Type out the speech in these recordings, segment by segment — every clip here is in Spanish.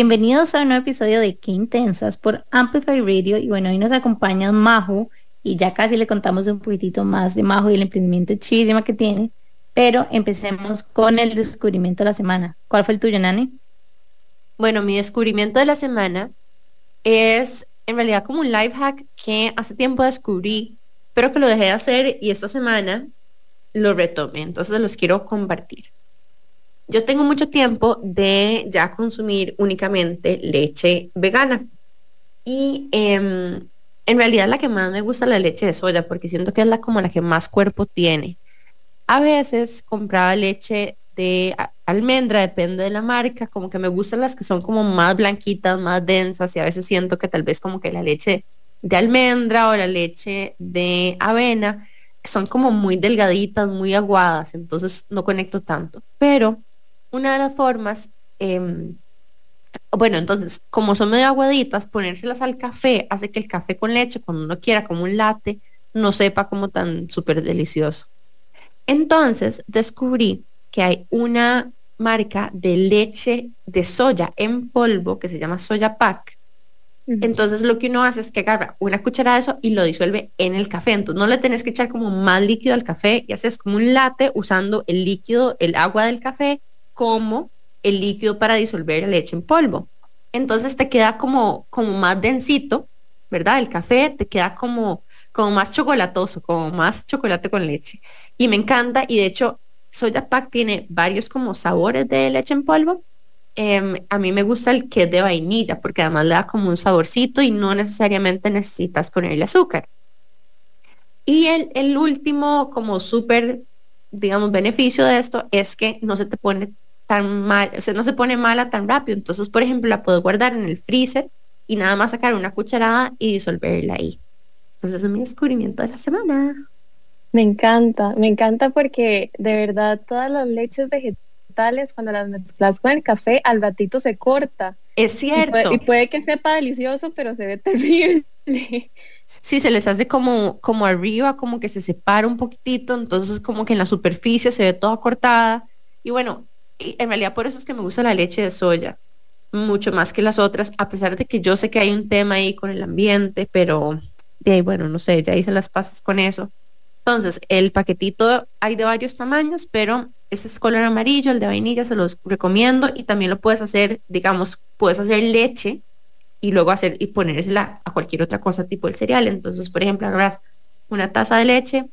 Bienvenidos a un nuevo episodio de Qué Intensas por Amplify Radio y bueno, hoy nos acompaña Majo y ya casi le contamos un poquitito más de Majo y el emprendimiento chivísima que tiene, pero empecemos con el descubrimiento de la semana. ¿Cuál fue el tuyo, Nani? Bueno, mi descubrimiento de la semana es en realidad como un life hack que hace tiempo descubrí, pero que lo dejé de hacer y esta semana lo retomé, entonces los quiero compartir yo tengo mucho tiempo de ya consumir únicamente leche vegana. Y em, en realidad la que más me gusta es la leche de soya, porque siento que es la como la que más cuerpo tiene. A veces compraba leche de almendra, depende de la marca, como que me gustan las que son como más blanquitas, más densas, y a veces siento que tal vez como que la leche de almendra o la leche de avena son como muy delgaditas, muy aguadas, entonces no conecto tanto. Pero una de las formas, em, bueno, entonces, como son medio aguaditas, ponérselas al café hace que el café con leche, cuando uno quiera como un latte, no sepa como tan súper delicioso. Entonces, descubrí que hay una marca de leche de soya en polvo que se llama Soya Pack. Entonces lo que uno hace es que agarra una cucharada de eso y lo disuelve en el café. Entonces no le tenés que echar como más líquido al café y haces como un latte usando el líquido, el agua del café como el líquido para disolver la leche en polvo. Entonces te queda como, como más densito, ¿verdad? El café te queda como, como más chocolatoso, como más chocolate con leche. Y me encanta y de hecho Soya Pack tiene varios como sabores de leche en polvo. Em, a mí me gusta el que es de vainilla porque además le da como un saborcito y no necesariamente necesitas ponerle azúcar. Y el, el último como súper, digamos, beneficio de esto es que no se te pone tan mal, o sea, no se pone mala tan rápido. Entonces, por ejemplo, la puedo guardar en el freezer y nada más sacar una cucharada y disolverla ahí. Entonces, es mi descubrimiento de la semana. Me encanta, me encanta porque de verdad todas las leches vegetales, cuando las mezclas con el café, al ratito se corta. Es cierto. Y puede, que sepa delicioso, pero se ve terrible. Sí, se les hace como, como arriba, como que se separa un poquitito, entonces como que en la superficie se ve toda cortada. Y bueno, en realidad por eso es que me gusta la leche de soya, mucho más que las otras, a pesar de que yo sé que hay un tema ahí con el ambiente, pero de ahí, bueno, no sé, ya hice las pasas con eso. Entonces, el paquetito hay de varios tamaños, pero ese es color amarillo, el de vainilla se los recomiendo y también lo puedes hacer, digamos, puedes hacer leche y luego hacer y ponérsela a cualquier otra cosa tipo el cereal. Entonces, por ejemplo, agarras una taza de leche,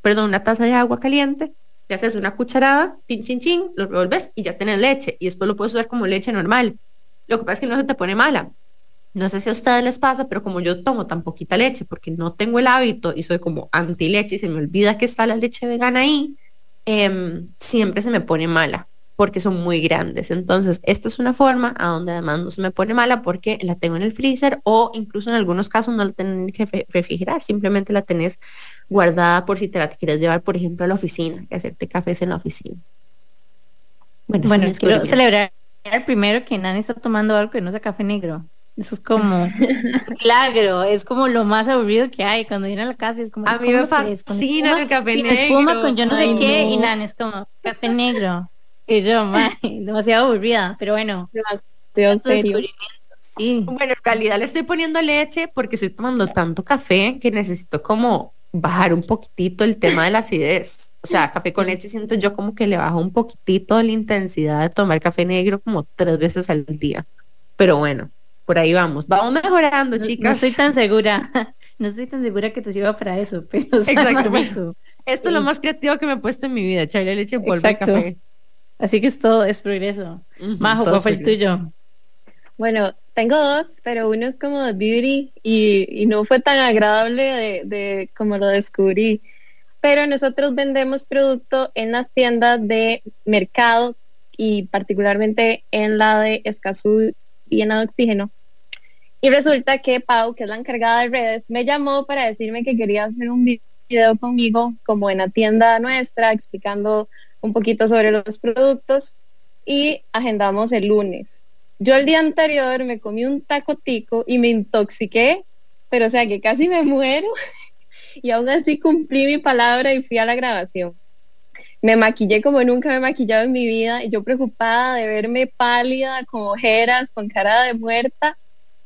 perdón, una taza de agua caliente, haces una cucharada, pin, chin, chin, lo revolves y ya tienes leche. Y después lo puedes usar como leche normal. Lo que pasa es que no se te pone mala. No sé si a ustedes les pasa, pero como yo tomo tan poquita leche porque no tengo el hábito y soy como anti leche y se me olvida que está la leche vegana ahí, em, siempre se me pone mala porque son muy grandes. Entonces, esta es una forma a donde además no se me pone mala porque la tengo en el freezer o incluso en algunos casos no la tenés que refrigerar, simplemente la tenés guardada por si te la quieres llevar, por ejemplo, a la oficina, que hacerte cafés en la oficina. Bueno, bueno quiero celebrar primero que Nani está tomando algo que no sea café negro. Eso es como milagro, es como lo más aburrido que hay cuando viene a la casa. Es como, a mí me fascina el café negro. espuma con yo no sé qué y Nani es como café negro. Y yo, demasiado aburrida, pero bueno. Sí. Bueno, en realidad le estoy poniendo leche porque estoy tomando tanto café que necesito como bajar un poquitito el tema de la acidez. O sea, café con leche siento yo como que le bajo un poquitito la intensidad de tomar café negro como tres veces al día. Pero bueno, por ahí vamos. Vamos mejorando, chicas. No estoy tan segura. No estoy tan segura que te sirva para eso, pero Exacto. Esto es lo más creativo que me he puesto en mi vida, echarle leche en polvo café. Así que esto es progreso. Majo, ¿cuál fue el tuyo? Bueno, tengo dos, pero uno es como de beauty y, no fue tan agradable de, de, como lo descubrí. Pero nosotros vendemos producto en las tiendas de mercado y particularmente en la de Escazú y en la de Oxígeno. Y resulta que Pau, que es la encargada de redes, me llamó para decirme que quería hacer un video conmigo como en la tienda nuestra, explicando un poquito sobre los productos y agendamos el lunes. Yo el día anterior me comí un tacotico y me intoxiqué, pero o sea que casi me muero y aún así cumplí mi palabra y fui a la grabación. Me maquillé como nunca me he maquillado en mi vida y yo preocupada de verme pálida, con ojeras, con cara de muerta.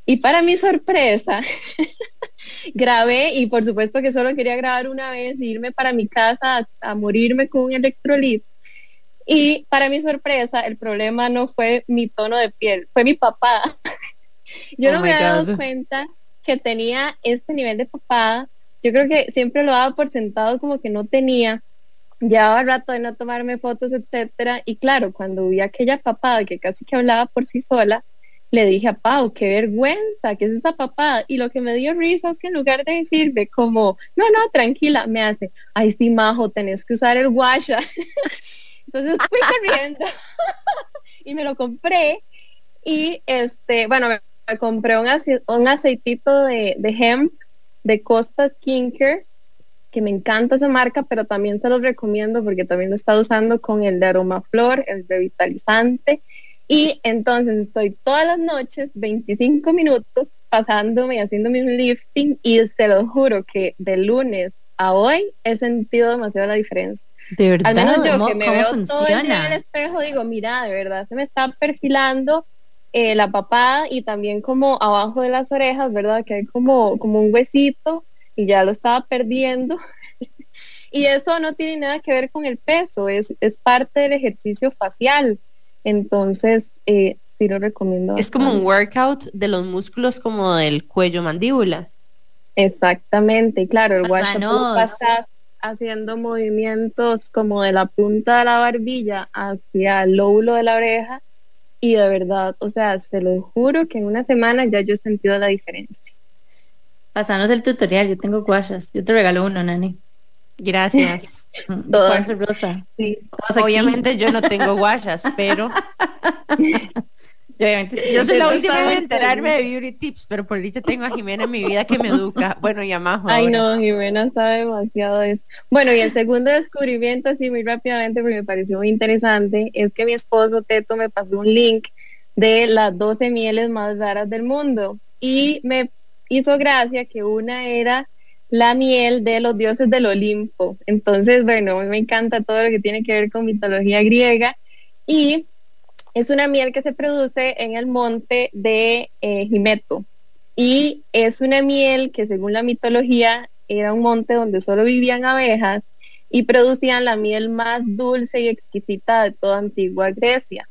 Y para mi sorpresa, grabé y por supuesto que solo quería grabar una vez e irme para mi casa a, morirme con un electrolit. Y para mi sorpresa, el problema no fue mi tono de piel, fue mi papada. Yo oh no me había dado cuenta que tenía este nivel de papada. Yo creo que siempre lo daba por sentado como que no tenía. Llevaba rato de no tomarme fotos, etcétera. Y claro, cuando vi aquella papada que casi que hablaba por sí sola, le dije a Pau, qué vergüenza, ¿qué es esa papada? Y lo que me dio risa es que en lugar de decirme como, no, no, tranquila, me hace, ay, sí, majo, tenés que usar el guasha. Entonces fui corriendo y me lo compré. Y este, bueno, me, compré un, un aceitito de, de hemp de Costa Skincare, que me encanta esa marca, pero también se los recomiendo porque también lo he estado usando con el de Aromaflor, el revitalizante y entonces estoy todas las noches, 25 minutos, pasándome y haciéndome un lifting y se lo juro que de lunes a hoy he sentido demasiado la diferencia. De verdad. Al menos yo que me veo todo el día en el espejo digo, mira, de verdad se me está perfilando eh, la papada y también como abajo de las orejas, ¿verdad? Que hay como, como un huesito y ya lo estaba perdiendo. y eso no tiene nada que ver con el peso, es, es parte del ejercicio facial. Entonces, eh, sí lo recomiendo. Es como un workout de los músculos como del cuello mandíbula. Exactamente, claro, el workout pasa haciendo movimientos como de la punta de la barbilla hacia el lóbulo de la oreja y de verdad, o sea, se lo juro que en una semana ya yo he sentido la diferencia. Pasanos el tutorial, yo tengo guayas, yo te regalo uno, Nani. Gracias. Todas rosa. Obviamente yo no tengo guayas, pero yo, soy la última en enterarme de beauty tips, pero por dicha tengo a Jimena en mi vida que me educa. Bueno, y a Majo. Ay, no, Jimena sabe demasiado de eso. Bueno, y el segundo descubrimiento, así muy rápidamente, porque me pareció muy interesante, es que mi esposo Teto me pasó un link de las 12 mieles más raras del mundo. Y me hizo gracia que una era la miel de los dioses del Olimpo. Entonces, bueno, a mí me encanta todo lo que tiene que ver con mitología griega y es una miel que se produce en el monte de eh, Jimeto y es una miel que según la mitología era un monte donde solo vivían abejas y producían la miel más dulce y exquisita de toda antigua Grecia.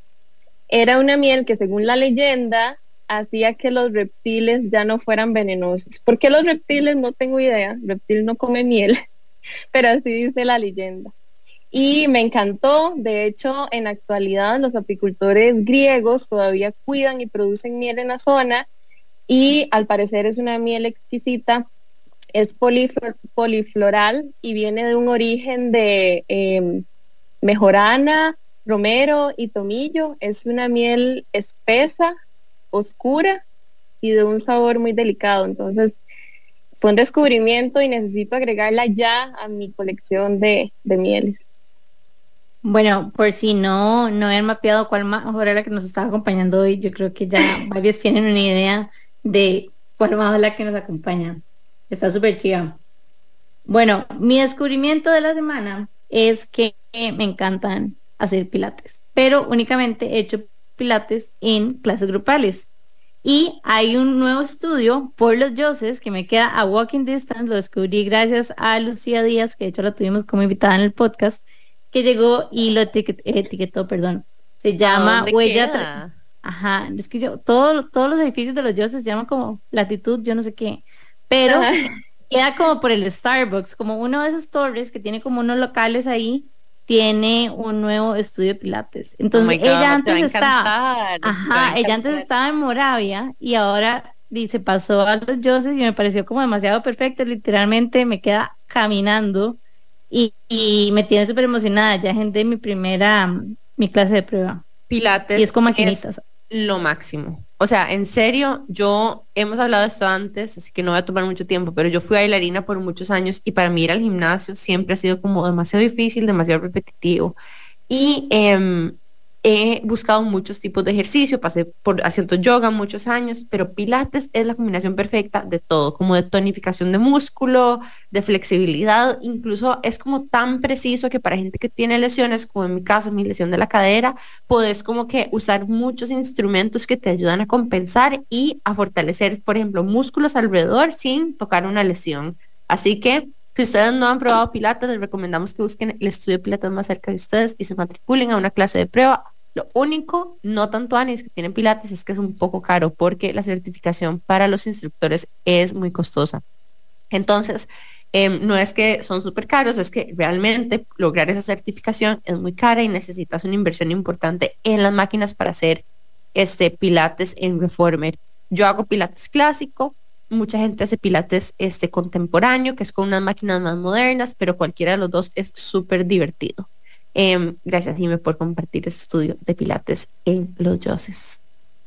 Era una miel que según la leyenda hacía que los reptiles ya no fueran venenosos. ¿Por qué los reptiles? No tengo idea. Reptil no come miel, pero así dice la leyenda. Y me encantó, de hecho, en actualidad los apicultores griegos todavía cuidan y producen miel en la zona y al parecer es una miel exquisita, es polifloral y viene de un origen de em, mejorana, romero y tomillo. Es una miel espesa, oscura y de un sabor muy delicado. Entonces, fue un descubrimiento y necesito agregarla ya a mi colección de, mieles. Bueno, por si no, no han mapeado cuál mejor era la que nos está acompañando hoy, yo creo que ya varios tienen una idea de cuál más la que nos acompaña. Está súper chida. Bueno, mi descubrimiento de la semana es que me encantan hacer pilates, pero únicamente he hecho pilates en clases grupales. Y hay un nuevo estudio por los dioses que me queda a walking distance, lo descubrí gracias a Lucía Díaz, que de hecho la tuvimos como invitada en el podcast, que llegó y lo etiquetó, perdón. Se llama Huella. Ajá, es que yo, todo, todos los edificios de los dioses se llaman como latitud, yo no sé qué, pero queda como por el Starbucks, como uno de esos torres que tiene como unos locales ahí tiene un nuevo estudio de pilates. Entonces, Oh God, ella te antes estaba, ajá, ella antes estaba en Moravia y ahora di- se pasó a los Yoses y me pareció como demasiado perfecto. Literalmente me queda caminando y, y me tiene súper emocionada. Ya agendé mi primera, mi clase de prueba. Pilates Y es con maquinitas. lo máximo. O sea, en serio, yo hemos hablado de esto antes, así que no voy a tomar mucho tiempo, pero yo fui bailarina por muchos años y para mí ir al gimnasio siempre ha sido como demasiado difícil, demasiado repetitivo. Y em, he buscado muchos tipos de ejercicio, pasé por haciendo yoga muchos años, pero Pilates es la combinación perfecta de todo, como de tonificación de músculo, de flexibilidad, incluso es como tan preciso que para gente que tiene lesiones, como en mi caso, mi lesión de la cadera, puedes como que usar muchos instrumentos que te ayudan a compensar y a fortalecer, por ejemplo, músculos alrededor sin tocar una lesión. Así que si ustedes no han probado Pilates, les recomendamos que busquen el estudio de Pilates más cerca de ustedes y se matriculen a una clase de prueba. Lo único, no tanto anis que tienen Pilates, es que es un poco caro porque la certificación para los instructores es muy costosa. Entonces, em, no es que son súper caros, es que realmente lograr esa certificación es muy cara y necesitas una inversión importante en las máquinas para hacer este Pilates en Reformer. Yo hago Pilates clásico, mucha gente hace Pilates este contemporáneo, que es con unas máquinas más modernas, pero cualquiera de los dos es súper divertido. Em, gracias, Jime, por compartir ese estudio de Pilates en los Yoses.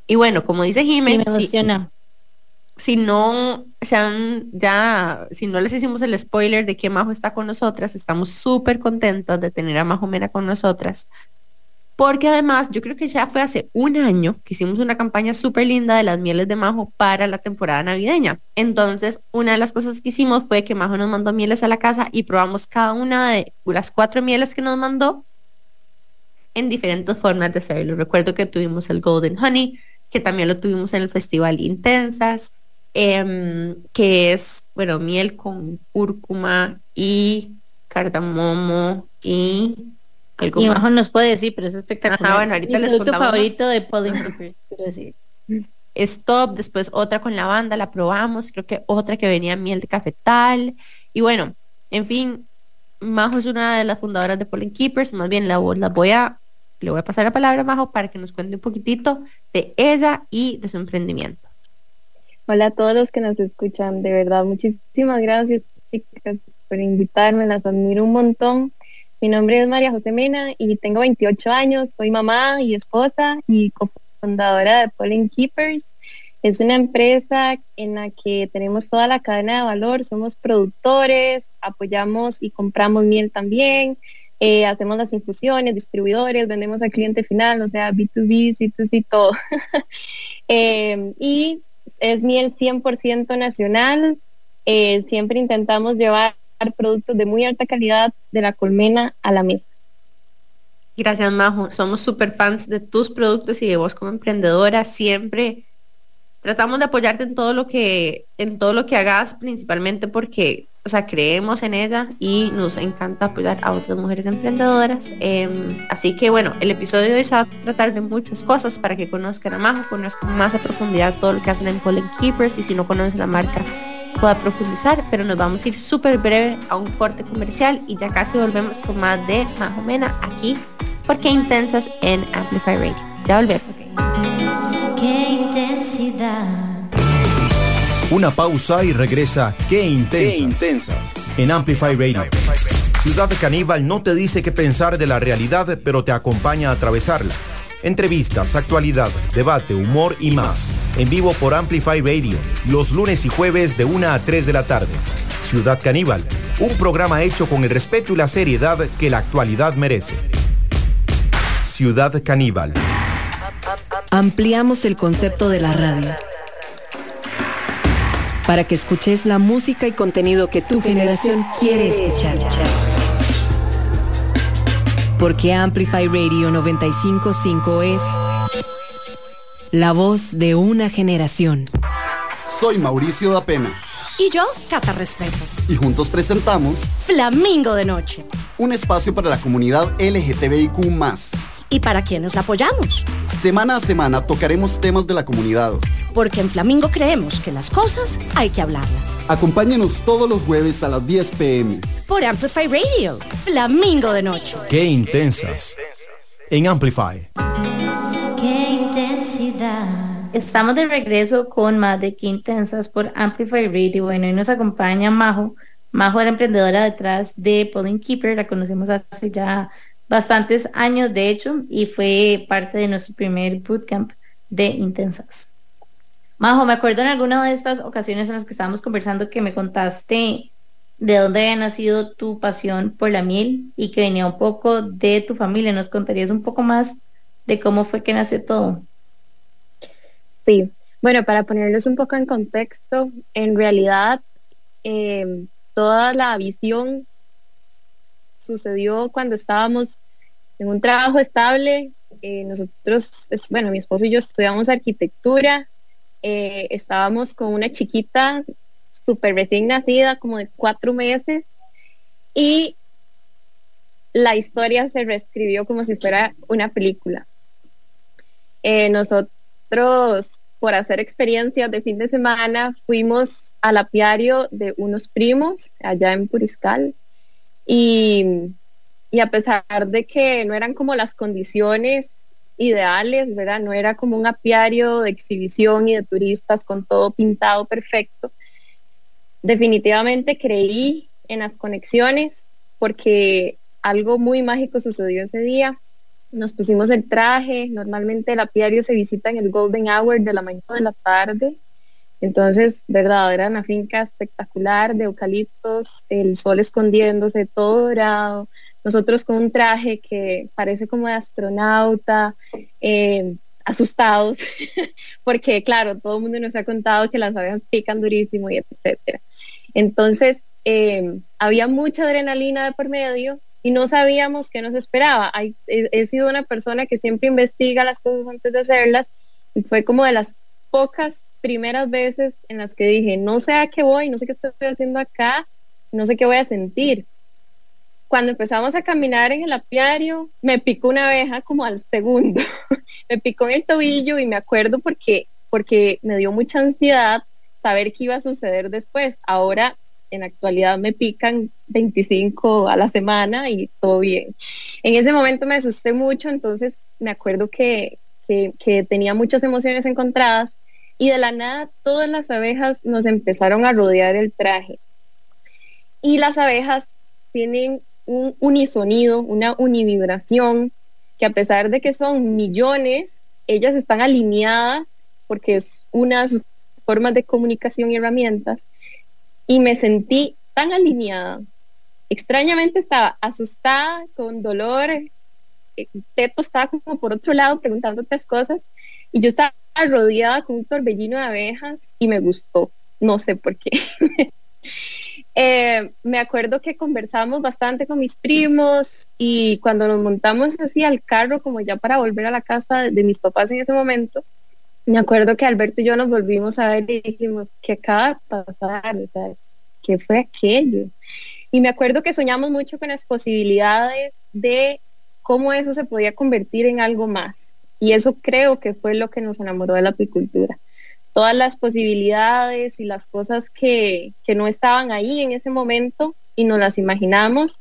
Y bueno, como dice Jime, Sí, me si- emociona. si no se han ya, si no les hicimos el spoiler de que Majo está con nosotras, estamos súper contentas de tener a Majo Mena con nosotras. Porque además, yo creo que ya fue hace un año que hicimos una campaña súper linda de las mieles de Majo para la temporada navideña. Entonces, una de las cosas que hicimos fue que Majo nos mandó mieles a la casa y probamos cada una de las cuatro mieles que nos mandó en diferentes formas de hacerlo. Recuerdo que tuvimos el Golden Honey, que también lo tuvimos en el Festival Intensas, em, que es, bueno, miel con cúrcuma y cardamomo y algo Y más. Majo nos puede decir, pero es espectacular. Ajá, bueno, ahorita Mi les producto contamos. favorito de quiero decir. Stop, después otra con lavanda, la probamos, creo que otra que venía miel de cafetal. Y bueno, en fin, Majo es una de las fundadoras de Pollen Keepers, más bien la, la voy a, le voy a pasar la palabra a Majo para que nos cuente un poquitito de ella y de su emprendimiento. Hola a todos los que nos escuchan, de verdad, muchísimas gracias chicas por invitarme, las admiro un montón. Mi nombre es María José Mena y tengo 28 años, soy mamá y esposa y cofundadora de Pollen Keepers. Es una empresa en la que tenemos toda la cadena de valor, somos productores, apoyamos y compramos miel también, eh, hacemos las infusiones, distribuidores, vendemos al cliente final, o sea, B2B, C2C, todo. Eh, y es miel 100% nacional. Eh, siempre intentamos llevar productos de muy alta calidad de la colmena a la mesa. Gracias, Majo. Somos súper fans de tus productos y de vos como emprendedora. Siempre tratamos de apoyarte en todo lo que, en todo lo que hagas, principalmente porque, o sea, creemos en ella y nos encanta apoyar a otras mujeres emprendedoras. Em, así que bueno, el episodio de hoy se va a tratar de muchas cosas para que conozcan a Majo, conozcan más a profundidad todo lo que hacen en Pollen Keepers y si no conocen la marca pueda profundizar, pero nos vamos a ir súper breve a un corte comercial y ya casi volvemos con más de Majo Mena aquí porque intensas en Amplify Radio. Ya volvemos. Qué intensidad. Una pausa y regresa Qué intensas. En Amplify Radio. Ciudad Caníbal no te dice qué pensar de la realidad, pero te acompaña a atravesarla. Entrevistas, actualidad, debate, humor y más. En vivo por Amplify Radio, los lunes y jueves de 1 a 3 de la tarde. Ciudad Caníbal, un programa hecho con el respeto y la seriedad que la actualidad merece. Ciudad Caníbal. Ampliamos el concepto de la radio para que escuches la música y contenido que tu generación quiere escuchar. Porque Amplify Radio 955 es la voz de una generación. Soy Mauricio da Pena Y yo, Cata Restrepo. y juntos presentamos Flamingo de Noche. un espacio para la comunidad LGTBIQ+. ¿Y para quienes la apoyamos? Semana a semana tocaremos temas de la comunidad, porque en Flamingo creemos que las cosas hay que hablarlas. Acompáñenos todos los jueves a las 10 pm. Por Amplify Radio, Flamingo de Noche. Qué intensas. En Amplify. Qué intensidad. Estamos de regreso con más de Qué Intensas por Amplify Radio. Bueno, y nos acompaña Majo. Majo era emprendedora detrás de Polling Keeper, la conocemos hace ya bastantes años, de hecho, y fue parte de nuestro primer bootcamp de Intensas. Majo, me acuerdo en alguna de estas ocasiones en las que estábamos conversando que me contaste de dónde había nacido tu pasión por la miel y que venía un poco de tu familia. ¿Nos contarías un poco más de cómo fue que nació todo? Sí, bueno, para ponerles un poco en contexto, en realidad eh, toda la visión sucedió cuando estábamos en un trabajo estable. Eh, nosotros, bueno, mi esposo y yo estudiamos arquitectura. Eh, estábamos con una chiquita súper recién nacida, como de cuatro meses, y la historia se reescribió como si fuera una película. Eh, nosotros, por hacer experiencias de fin de semana, fuimos al apiario de unos primos allá en Puriscal y, y a pesar de que no eran como las condiciones ideales, ¿verdad? No era como un apiario de exhibición y de turistas con todo pintado perfecto. Definitivamente creí en las conexiones porque algo muy mágico sucedió ese día. Nos pusimos el traje, normalmente el apiario se visita en el golden hour de la mañana de la tarde. Entonces, verdad, era una finca espectacular de eucaliptos, el sol escondiéndose, todo dorado, nosotros con un traje que parece como de astronauta, eh, asustados, porque claro, todo el mundo nos ha contado que las abejas pican durísimo y etcétera. Entonces, eh, había mucha adrenalina de por medio y no sabíamos qué nos esperaba. he, sido una persona que siempre investiga las cosas antes de hacerlas y fue como de las pocas primeras veces en las que dije, no sé a qué voy, no sé qué estoy haciendo acá, no sé qué voy a sentir. Cuando empezamos a caminar en el apiario, me picó una abeja como al segundo. me picó en el tobillo y me acuerdo porque, porque me dio mucha ansiedad saber qué iba a suceder después. Ahora, en actualidad, me pican 25 a la semana y todo bien. En ese momento me asusté mucho, entonces me acuerdo que, que, que tenía muchas emociones encontradas y de la nada todas las abejas nos empezaron a rodear el traje. Y las abejas tienen un unisonido, una univibración, que a pesar de que son millones, ellas están alineadas porque es una de sus formas de comunicación y herramientas. Y me sentí tan alineada. Extrañamente estaba asustada, con dolor. Eh, Teto estaba como por otro lado preguntando otras cosas. Y yo estaba rodeada con un torbellino de abejas y me gustó. No sé por qué. Eh, me acuerdo que conversamos bastante con mis primos y cuando nos montamos así al carro, como ya para volver a la casa de, mis papás en ese momento, me acuerdo que Alberto y yo nos volvimos a ver y dijimos, ¿qué acaba de pasar? O ¿Qué fue aquello? Y me acuerdo que soñamos mucho con las posibilidades de cómo eso se podía convertir en algo más. Y eso creo que fue lo que nos enamoró de la apicultura todas las posibilidades y las cosas que, no estaban ahí en ese momento y nos las imaginamos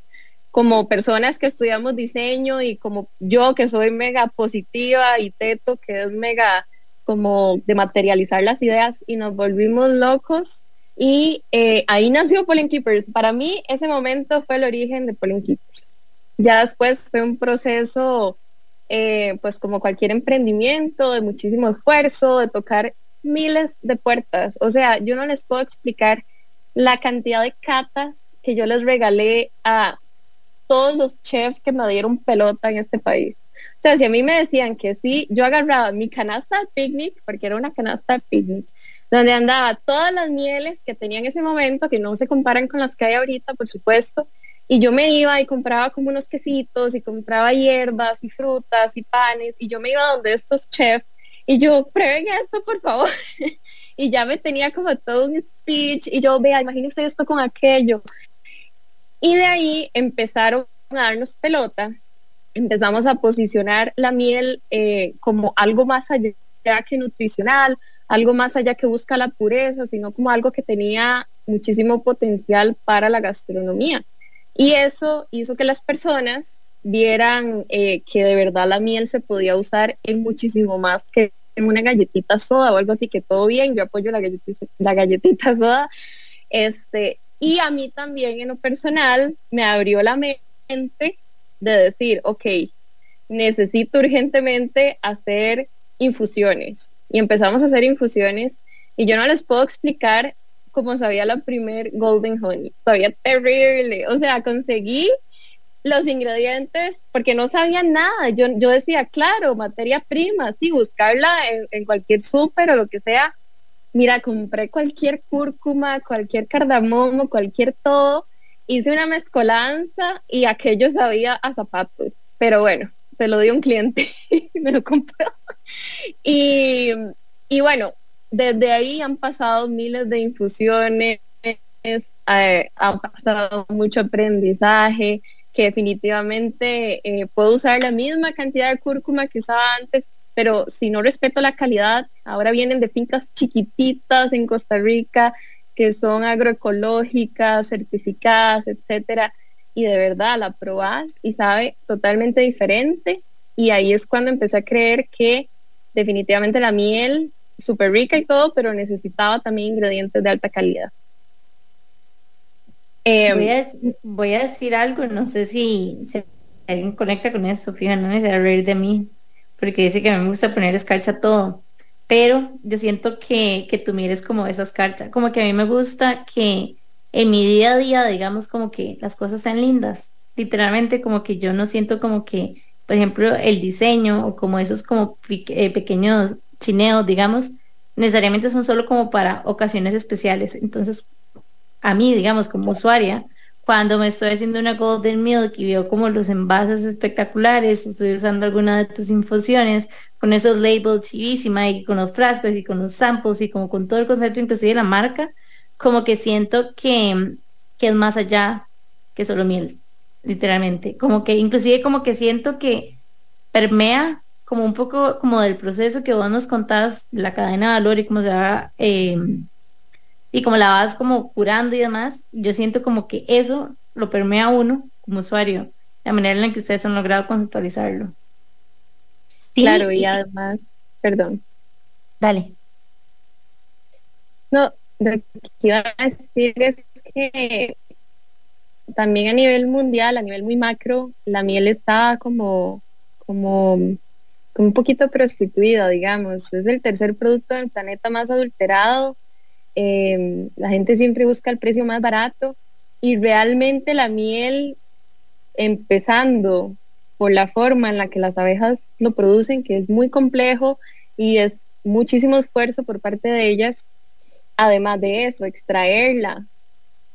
como personas que estudiamos diseño y como yo que soy mega positiva y Teto que es mega como de materializar las ideas y nos volvimos locos y eh, ahí nació Pollen Keepers. Para mí ese momento fue el origen de Pollen Keepers. Ya después fue un proceso eh, pues como cualquier emprendimiento de muchísimo esfuerzo, de tocar miles de puertas. O sea, yo no les puedo explicar la cantidad de catas que yo les regalé a todos los chefs que me dieron pelota en este país. O sea, si a mí me decían que sí, yo agarraba mi canasta de picnic, porque era una canasta de picnic, donde andaba todas las mieles que tenía en ese momento, que no se comparan con las que hay ahorita, por supuesto, y yo me iba y compraba como unos quesitos y compraba hierbas y frutas y panes, y yo me iba donde estos chefs y yo, prueben esto, por favor. y ya me tenía como todo un speech y yo, vea, imagínese esto con aquello. Y de ahí empezaron a darnos pelota, empezamos a posicionar la miel eh, como algo más allá que nutricional, algo más allá que busca la pureza, sino como algo que tenía muchísimo potencial para la gastronomía. Y eso hizo que las personas vieran eh, que de verdad la miel se podía usar en muchísimo más que en una galletita soda o algo así, que todo bien, yo apoyo la galletita, la galletita soda. Este, y a mí también en lo personal me abrió la mente de decir, ok, necesito urgentemente hacer infusiones. Y empezamos a hacer infusiones y yo no les puedo explicar cómo sabía la primer Golden Honey. Sabía terrible. O sea, conseguí los ingredientes porque no sabía nada. Yo, yo decía, claro, materia prima, sí, buscarla en, cualquier súper o lo que sea. Mira, compré cualquier cúrcuma, cualquier cardamomo, cualquier todo. Hice una mezcolanza y aquello sabía a zapatos. Pero bueno, se lo dio un cliente y me lo compró. Y, y bueno, desde ahí han pasado miles de infusiones, ha pasado mucho aprendizaje, que definitivamente eh, puedo usar la misma cantidad de cúrcuma que usaba antes, pero si no respeto la calidad, ahora vienen de fincas chiquititas en Costa Rica que son agroecológicas, certificadas, etcétera, y de verdad la probás y sabe totalmente diferente. Y ahí es cuando empecé a creer que definitivamente la miel, súper rica y todo, pero necesitaba también ingredientes de alta calidad. Em, voy, a, decir algo, no sé si, alguien conecta con eso, fíjate, no me a reír de mí, porque dice que me gusta poner escarcha todo, pero yo siento que, que tu miel es como esa escarcha, como que a mí me gusta que en mi día a día, digamos, como que las cosas sean lindas, literalmente como que yo no siento como que, por ejemplo, el diseño o como esos como eh, pequeños chineos, digamos, necesariamente son solo como para ocasiones especiales, entonces a mí, digamos, como usuaria, cuando me estoy haciendo una Golden Milk y veo como los envases espectaculares, estoy usando alguna de tus infusiones con esos labels chivísima y con los frascos y con los samples y como con todo el concepto inclusive la marca, como que siento que, que es más allá que solo miel, literalmente. Como que inclusive como que siento que permea como un poco como del proceso que vos nos contás, la cadena de valor y cómo se va... Eh, y como la vas como curando y demás, yo siento como que eso lo permea uno como usuario, la manera en la que ustedes han logrado conceptualizarlo. claro, y, además, perdón. Dale. No, lo que iba a decir es que también a nivel mundial, a nivel muy macro, la miel está como, como, como un poquito prostituida, digamos. Es el tercer producto del planeta más adulterado Em, la gente siempre busca el precio más barato y realmente la miel, empezando por la forma en la que las abejas lo producen, que es muy complejo y es muchísimo esfuerzo por parte de ellas, además de eso, extraerla,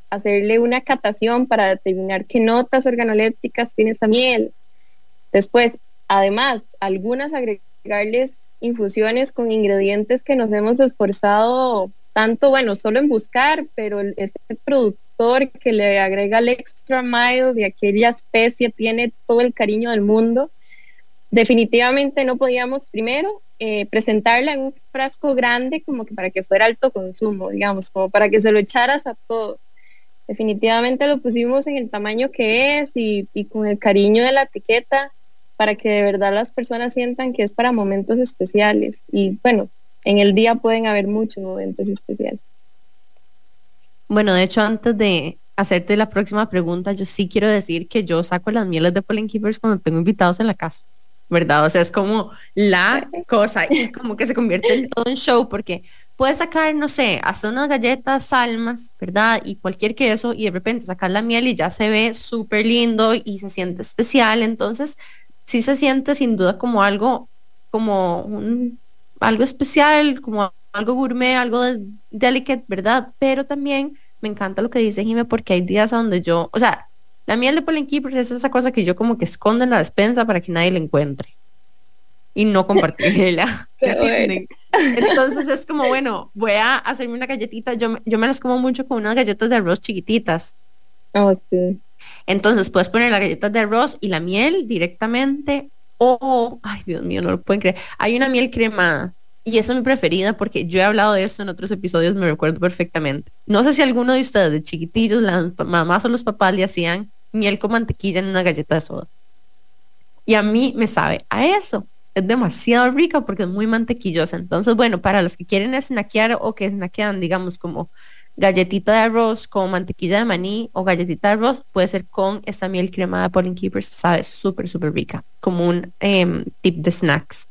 hacerle una catación para determinar qué notas organolépticas tiene esa miel. Después, además, algunas agregarles infusiones con ingredientes que nos hemos esforzado tanto, bueno, solo en buscar, pero este productor que le agrega el extra mile de aquella especie tiene todo el cariño del mundo. Definitivamente no podíamos primero eh, presentarla en un frasco grande como que para que fuera alto consumo, digamos, como para que se lo echaras a todo. Definitivamente lo pusimos en el tamaño que es y, y con el cariño de la etiqueta para que de verdad las personas sientan que es para momentos especiales. Y bueno, en el día pueden haber muchos momentos especiales. Bueno, de hecho, antes de hacerte la próxima pregunta, yo sí quiero decir que yo saco las mieles de Pollen Keepers cuando tengo invitados en la casa, ¿verdad? O sea, es como la cosa y como que se convierte en todo un show porque puedes sacar, no sé, hasta unas galletas, salmas, ¿verdad? Y cualquier queso y de repente sacar la miel y ya se ve súper lindo y se siente especial. Entonces, sí se siente sin duda como algo, como un algo especial, como algo gourmet, algo delicate, ¿verdad? Pero también me encanta lo que dice Jime porque hay días donde yo, o sea, la miel de Pollen Keepers es esa cosa que yo como que escondo en la despensa para que nadie la encuentre y no compartirla. Entonces es como, bueno, voy a hacerme una galletita. Yo, yo me las como mucho con unas galletas de arroz chiquititas. Oh, sí. Entonces puedes poner las galletas de arroz y la miel directamente o, ay Dios mío, no lo pueden creer. Hay una miel cremada y esa es mi preferida porque yo he hablado de esto en otros episodios, me recuerdo perfectamente. No sé si alguno de ustedes de chiquitillos, las mamás o los papás le hacían miel con mantequilla en una galleta de soda. Y a mí me sabe a eso. Es demasiado rica porque es muy mantequillosa. Entonces, bueno, para los que quieren snackear o que snackean, digamos, como galletita de arroz con mantequilla de maní o galletita de arroz, puede ser con esta miel cremada Pollen Keepers, sabe súper, súper rica, como un em, tip de snacks.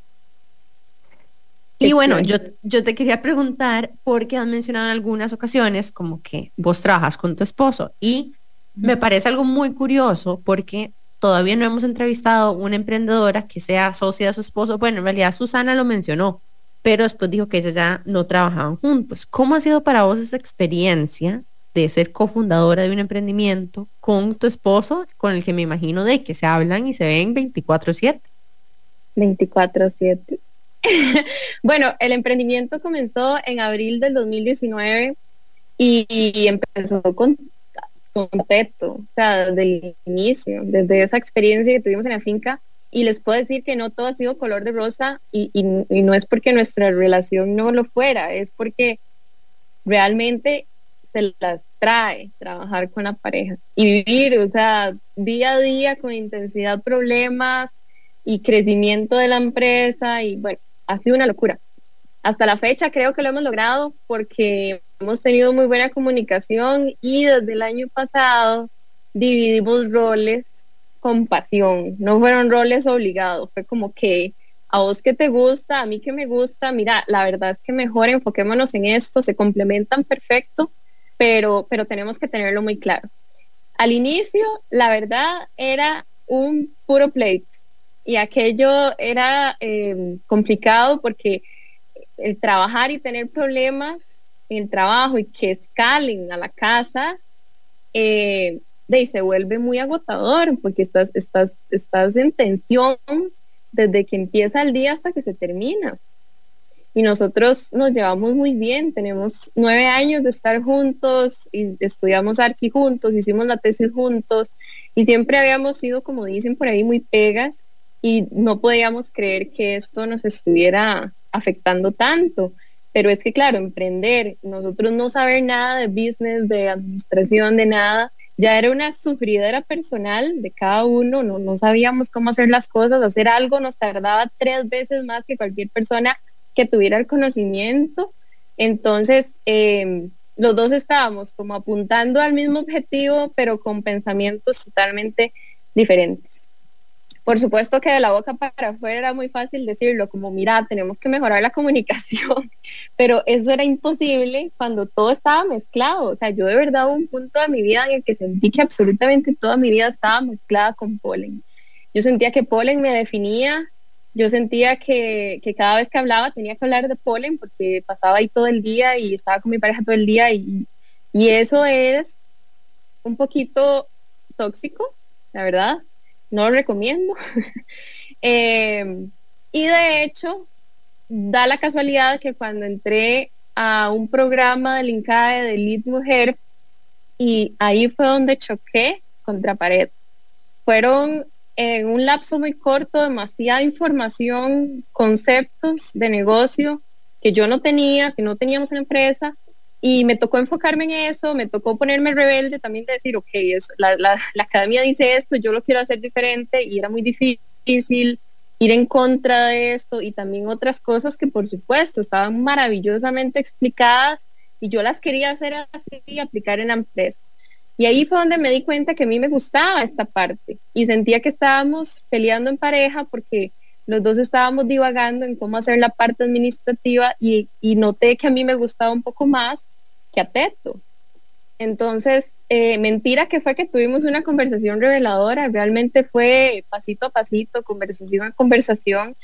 Y bueno, yo, yo te quería preguntar, porque has mencionado en algunas ocasiones como que vos trabajas con tu esposo y me parece algo muy curioso porque todavía no hemos entrevistado una emprendedora que sea socia de su esposo. Bueno, en realidad Susana lo mencionó, pero después dijo que ellos ya no trabajaban juntos. ¿Cómo ha sido para vos esa experiencia de ser cofundadora de un emprendimiento con tu esposo, con el que me imagino de que se hablan y se ven 24/7? 24/7. bueno, el emprendimiento comenzó en abril del 2019 y, empezó con, con o sea, desde el inicio, desde esa experiencia que tuvimos en la finca. Y les puedo decir que no todo ha sido color de rosa y, y no es porque nuestra relación no lo fuera, es porque realmente se las trae trabajar con la pareja y vivir, o sea, día a día con intensidad problemas y crecimiento de la empresa y bueno, ha sido una locura. Hasta la fecha creo que lo hemos logrado porque hemos tenido muy buena comunicación y desde el año pasado dividimos roles con pasión. No fueron roles obligados, fue como que a vos que te gusta, a mí que me gusta, mira, la verdad es que mejor enfoquémonos en esto, se complementan perfecto, pero, pero tenemos que tenerlo muy claro. Al inicio, la verdad, era un puro pleito y aquello era em, complicado porque el trabajar y tener problemas en el trabajo y que escalen a la casa, eh, de, se vuelve muy agotador porque estás, estás, estás en tensión desde que empieza el día hasta que se termina. Y nosotros nos llevamos muy bien, tenemos nueve años de estar juntos y estudiamos arqui juntos, hicimos la tesis juntos y siempre habíamos sido, como dicen por ahí, muy pegas y no podíamos creer que esto nos estuviera afectando tanto. Pero es que, claro, emprender, nosotros no saber nada de business, de administración, de nada, ya era una sufridera personal de cada uno, no, no sabíamos cómo hacer las cosas, hacer algo nos tardaba tres veces más que cualquier persona que tuviera el conocimiento. Entonces, em, los dos estábamos como apuntando al mismo objetivo, pero con pensamientos totalmente diferentes. Por supuesto que de la boca para afuera era muy fácil decirlo, como mira, tenemos que mejorar la comunicación, pero eso era imposible cuando todo estaba mezclado. O sea, yo de verdad hubo un punto de mi vida en el que sentí que absolutamente toda mi vida estaba mezclada con polen. Yo sentía que polen me definía, yo sentía que, cada vez que hablaba tenía que hablar de polen porque pasaba ahí todo el día y estaba con mi pareja todo el día y, y eso es un poquito tóxico, la verdad, no lo recomiendo. Em, y de hecho, da la casualidad que cuando entré a un programa del INCAE de Lead Mujer, y ahí fue donde choqué contra pared. Fueron en un lapso muy corto demasiada información, conceptos de negocio que yo no tenía, que no teníamos en la empresa, y me tocó enfocarme en eso, me tocó ponerme rebelde también de decir, ok, es, la, la, academia dice esto, yo lo quiero hacer diferente y era muy difícil ir en contra de esto y también otras cosas que por supuesto estaban maravillosamente explicadas y yo las quería hacer así y aplicar en la empresa. Y ahí fue donde me di cuenta que a mí me gustaba esta parte y sentía que estábamos peleando en pareja porque los dos estábamos divagando en cómo hacer la parte administrativa y, y noté que a mí me gustaba un poco más que a. Entonces, eh, mentira que fue que tuvimos una conversación reveladora, realmente fue pasito a pasito, conversación a conversación,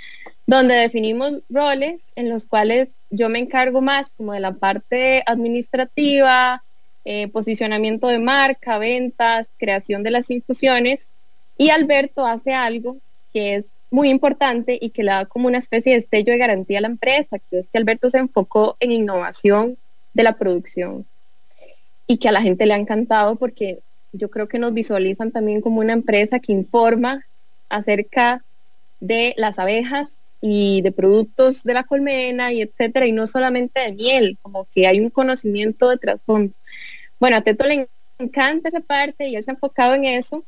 donde definimos roles en los cuales yo me encargo más como de la parte administrativa, eh, posicionamiento de marca, ventas, creación de las infusiones, y Alberto hace algo que es muy importante y que le da como una especie de sello de garantía a la empresa, que es que Alberto se enfocó en innovación de la producción y que a la gente le ha encantado porque yo creo que nos visualizan también como una empresa que informa acerca de las abejas y de productos de la colmena y etcétera, y no solamente de miel, como que hay un conocimiento de trasfondo. Bueno, a Teto le encanta esa parte y él se ha enfocado en eso,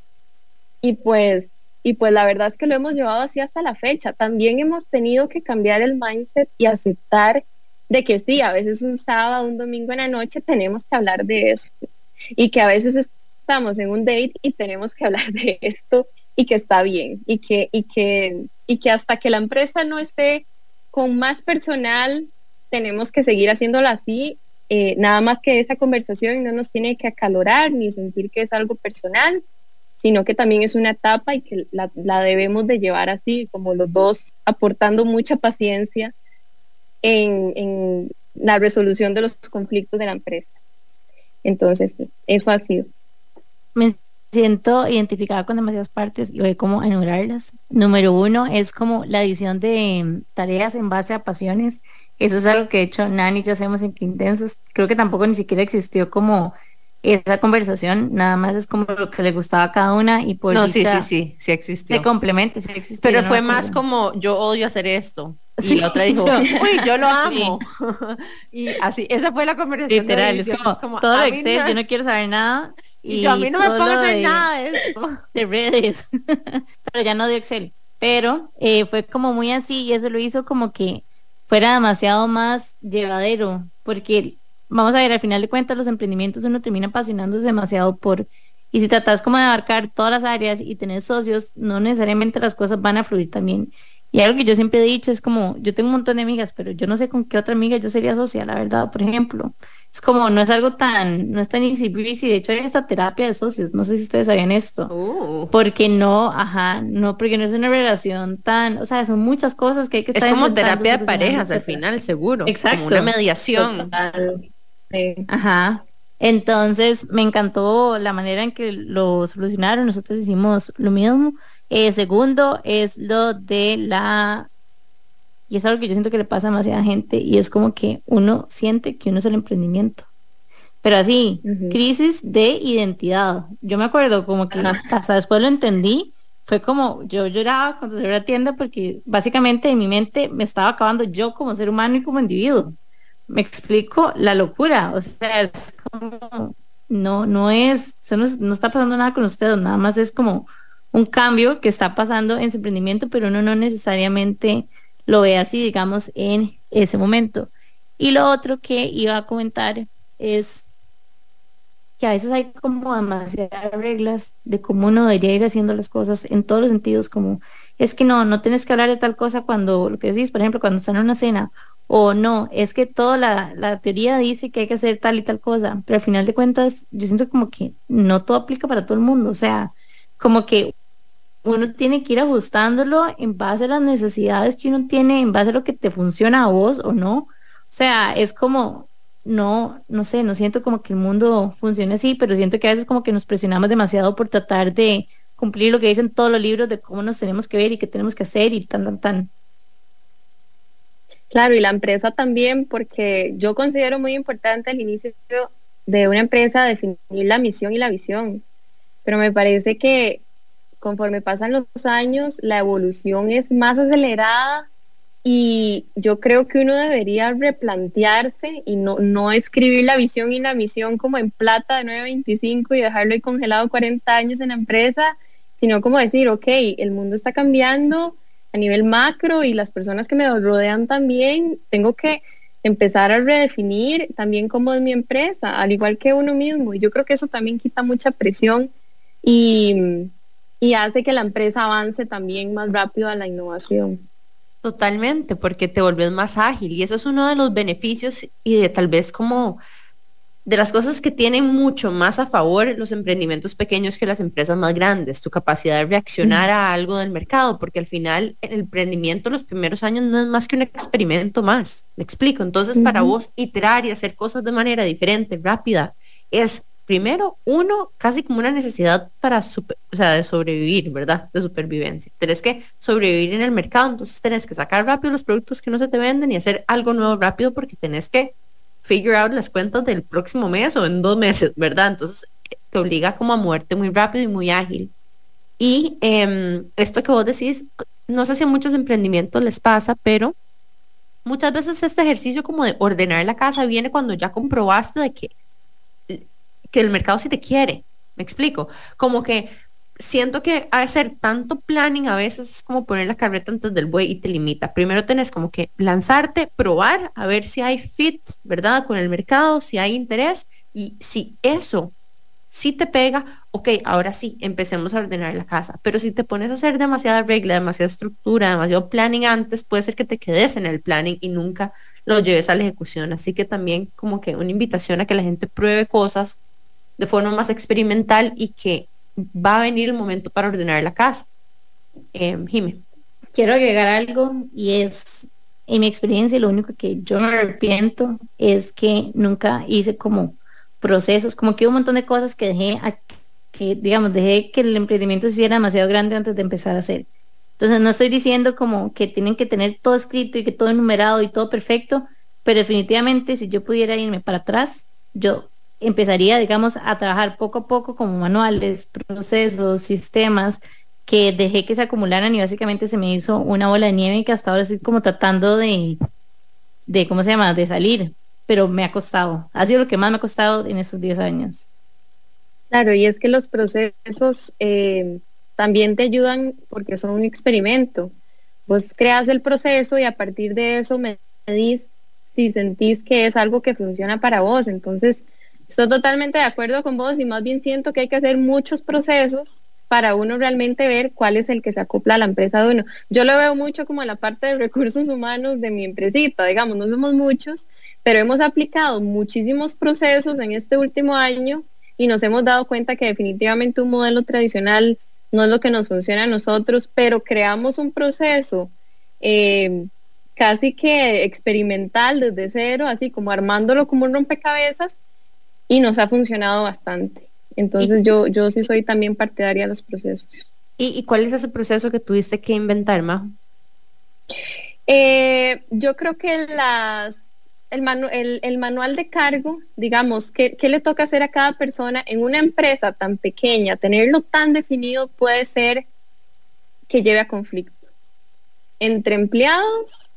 y pues, y pues la verdad es que lo hemos llevado así hasta la fecha. También hemos tenido que cambiar el mindset y aceptar de que sí, a veces un sábado, un domingo en la noche tenemos que hablar de esto, y que a veces estamos en un date y tenemos que hablar de esto y que está bien y que, y que, y que hasta que la empresa no esté con más personal, tenemos que seguir haciéndolo así. Eh, nada más que esa conversación no nos tiene que acalorar ni sentir que es algo personal, sino que también es una etapa y que la, debemos de llevar así, como los dos aportando mucha paciencia en, en la resolución de los conflictos de la empresa. Entonces, eso ha sido siento identificada con demasiadas partes y voy como a enumerarlas. Número uno es como la edición de mm, tareas en base a pasiones. Eso es algo que de hecho Nani y yo hacemos en Quintensas. Creo que tampoco ni siquiera existió como esa conversación, nada más es como lo que le gustaba a cada una y por No, sí, sí, sí, sí existió. Se complementa, sí existió. Pero fue más como yo odio hacer esto. Y la otra dijo, uy, yo lo amo. y así, esa fue la conversación. Literal, es como, todo Excel, yo no quiero saber nada y, yo a mí no me pongo de, nada de eso. De redes. pero ya no de Excel. Pero eh, fue como muy así y eso lo hizo como que fuera demasiado más llevadero. Porque, vamos a ver, al final de cuentas los emprendimientos uno termina apasionándose demasiado por... Y si tratas como de abarcar todas las áreas y tener socios, no necesariamente las cosas van a fluir también. Y algo que yo siempre he dicho es como, yo tengo un montón de amigas, pero yo no sé con qué otra amiga yo sería social, la verdad, por ejemplo. Es como, no es algo tan, no es tan easy breezy, de hecho hay esta terapia de socios, no sé si ustedes sabían esto, uh. porque no, ajá, no, porque no es una relación tan, o sea, son muchas cosas que hay que estar Es como terapia de parejas al final, seguro, exacto, como una mediación. Ajá, entonces me encantó la manera en que lo solucionaron, nosotros hicimos lo mismo. Eh, segundo es lo de la y es algo que yo siento que le pasa a demasiada gente y es como que uno siente que uno es el emprendimiento. Pero así, crisis de identidad. Yo me acuerdo como que hasta después lo entendí. Fue como yo lloraba cuando cerré la tienda porque básicamente en mi mente me estaba acabando yo como ser humano y como individuo. Me explico la locura. O sea, es como, no, no es, no, no está pasando nada con ustedes, nada más es como un cambio que está pasando en su emprendimiento, pero uno no necesariamente lo ve así, digamos, en ese momento. Y lo otro que iba a comentar es que a veces hay como demasiadas reglas de cómo uno debería ir haciendo las cosas en todos los sentidos, como es que no, no tienes que hablar de tal cosa cuando, lo que decís, por ejemplo, cuando están en una cena, o no, es que toda la, la teoría dice que hay que hacer tal y tal cosa, pero al final de cuentas yo siento como que no todo aplica para todo el mundo, o sea, como que uno tiene que ir ajustándolo en base a las necesidades que uno tiene, en base a lo que te funciona a vos o no. O sea, es como, no, no sé, no siento como que el mundo funcione así, pero siento que a veces como que nos presionamos demasiado por tratar de cumplir lo que dicen todos los libros de cómo nos tenemos que ver y qué tenemos que hacer y tan, tan, tan. Claro, y la empresa también, porque yo considero muy importante al inicio de una empresa definir la misión y la visión, pero me parece que conforme pasan los años, la evolución es más acelerada y yo creo que uno debería replantearse y no, no escribir la visión y la misión como en plata de 925 y dejarlo ahí congelado 40 años en la empresa, sino como decir, ok, el mundo está cambiando a nivel macro y las personas que me rodean también, tengo que empezar a redefinir también cómo es mi empresa, al igual que uno mismo. Y yo creo que eso también quita mucha presión y, y hace que la empresa avance también más rápido a la innovación. Totalmente, porque te vuelves más ágil y eso es uno de los beneficios y de tal vez como de las cosas que tienen mucho más a favor los emprendimientos pequeños que las empresas más grandes, tu capacidad de reaccionar a algo del mercado, porque al final el emprendimiento los primeros años no es más que un experimento más, me explico. Entonces para vos iterar y hacer cosas de manera diferente, rápida, es primero, uno, casi como una necesidad para, o sea, de sobrevivir, ¿verdad? De supervivencia. Tenés que sobrevivir en el mercado, entonces tenés que sacar rápido los productos que no se te venden y hacer algo nuevo rápido porque tenés que figure las cuentas del próximo mes o en dos meses, ¿verdad? Entonces te obliga como a moverte muy rápido y muy ágil. Y em, esto que vos decís no sé si a muchos emprendimientos les pasa, pero muchas veces este ejercicio como de ordenar la casa viene cuando ya comprobaste de que, que el mercado sí te quiere. Me explico. Como que siento que hacer tanto planning a veces es como poner la carreta antes del buey y te limita. Primero tenés como que lanzarte, probar, a ver si hay fit, ¿verdad? Con el mercado, si hay interés y si eso si te pega, ok, ahora sí, empecemos a ordenar la casa. Pero si te pones a hacer demasiada regla, demasiada estructura, demasiado planning antes, puede ser que te quedes en el planning y nunca lo lleves a la ejecución. Así que también como que una invitación a que la gente pruebe cosas de forma más experimental y que va a venir el momento para ordenar la casa. Eh, Quiero agregar algo y es, en mi experiencia, lo único que yo me arrepiento es que nunca hice como procesos, como que un montón de cosas que dejé, que digamos, dejé que el emprendimiento se hiciera demasiado grande antes de empezar a hacer. Entonces no estoy diciendo como que tienen que tener todo escrito y que todo enumerado y todo perfecto, pero definitivamente si yo pudiera irme para atrás, yo empezaría, digamos, a trabajar poco a poco como manuales, procesos, sistemas que dejé que se acumularan y básicamente se me hizo una bola de nieve que hasta ahora estoy como tratando de, de ¿cómo se llama?, de salir pero me ha costado. Ha sido lo que más me ha costado en estos 10 años. Claro, y es que los procesos eh, también te ayudan porque son un experimento. Vos creas el proceso y a partir de eso me medís si sentís que es algo que funciona para vos. Entonces, estoy totalmente de acuerdo con vos y más bien siento que hay que hacer muchos procesos para uno realmente ver cuál es el que se acopla a la empresa de uno. Yo lo veo mucho como la parte de recursos humanos de mi empresita, digamos, no somos muchos, pero hemos aplicado muchísimos procesos en este último año y nos hemos dado cuenta que definitivamente un modelo tradicional no es lo que nos funciona a nosotros, pero creamos un proceso eh, casi que experimental desde cero, así como armándolo como un rompecabezas y nos ha funcionado bastante. Entonces yo, yo sí soy también partidaria de los procesos. ¿Y, cuál es ese proceso que tuviste que inventar, Majo? Eh, yo creo que las el, manual de cargo, digamos, ¿qué, ¿qué, le toca hacer a cada persona en una empresa tan pequeña? Tenerlo tan definido puede ser que lleve a conflicto entre empleados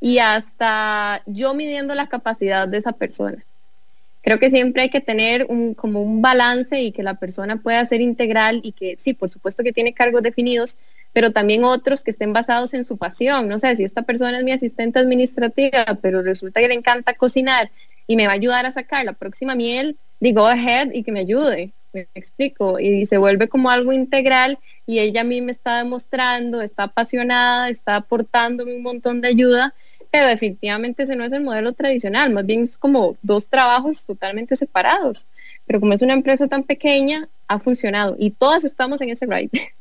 y hasta yo midiendo la capacidad de esa persona. Creo que siempre hay que tener un, como un balance y que la persona pueda ser integral y que sí, por supuesto que tiene cargos definidos, pero también otros que estén basados en su pasión. No sé, si esta persona es mi asistente administrativa, pero resulta que le encanta cocinar y me va a ayudar a sacar la próxima miel, digo ahead y que me ayude, me explico, y se vuelve como algo integral y ella a mí me está demostrando, está apasionada, está aportándome un montón de ayuda, pero definitivamente ese no es el modelo tradicional, más bien es como dos trabajos totalmente separados, pero como es una empresa tan pequeña, ha funcionado y todas estamos en ese ride.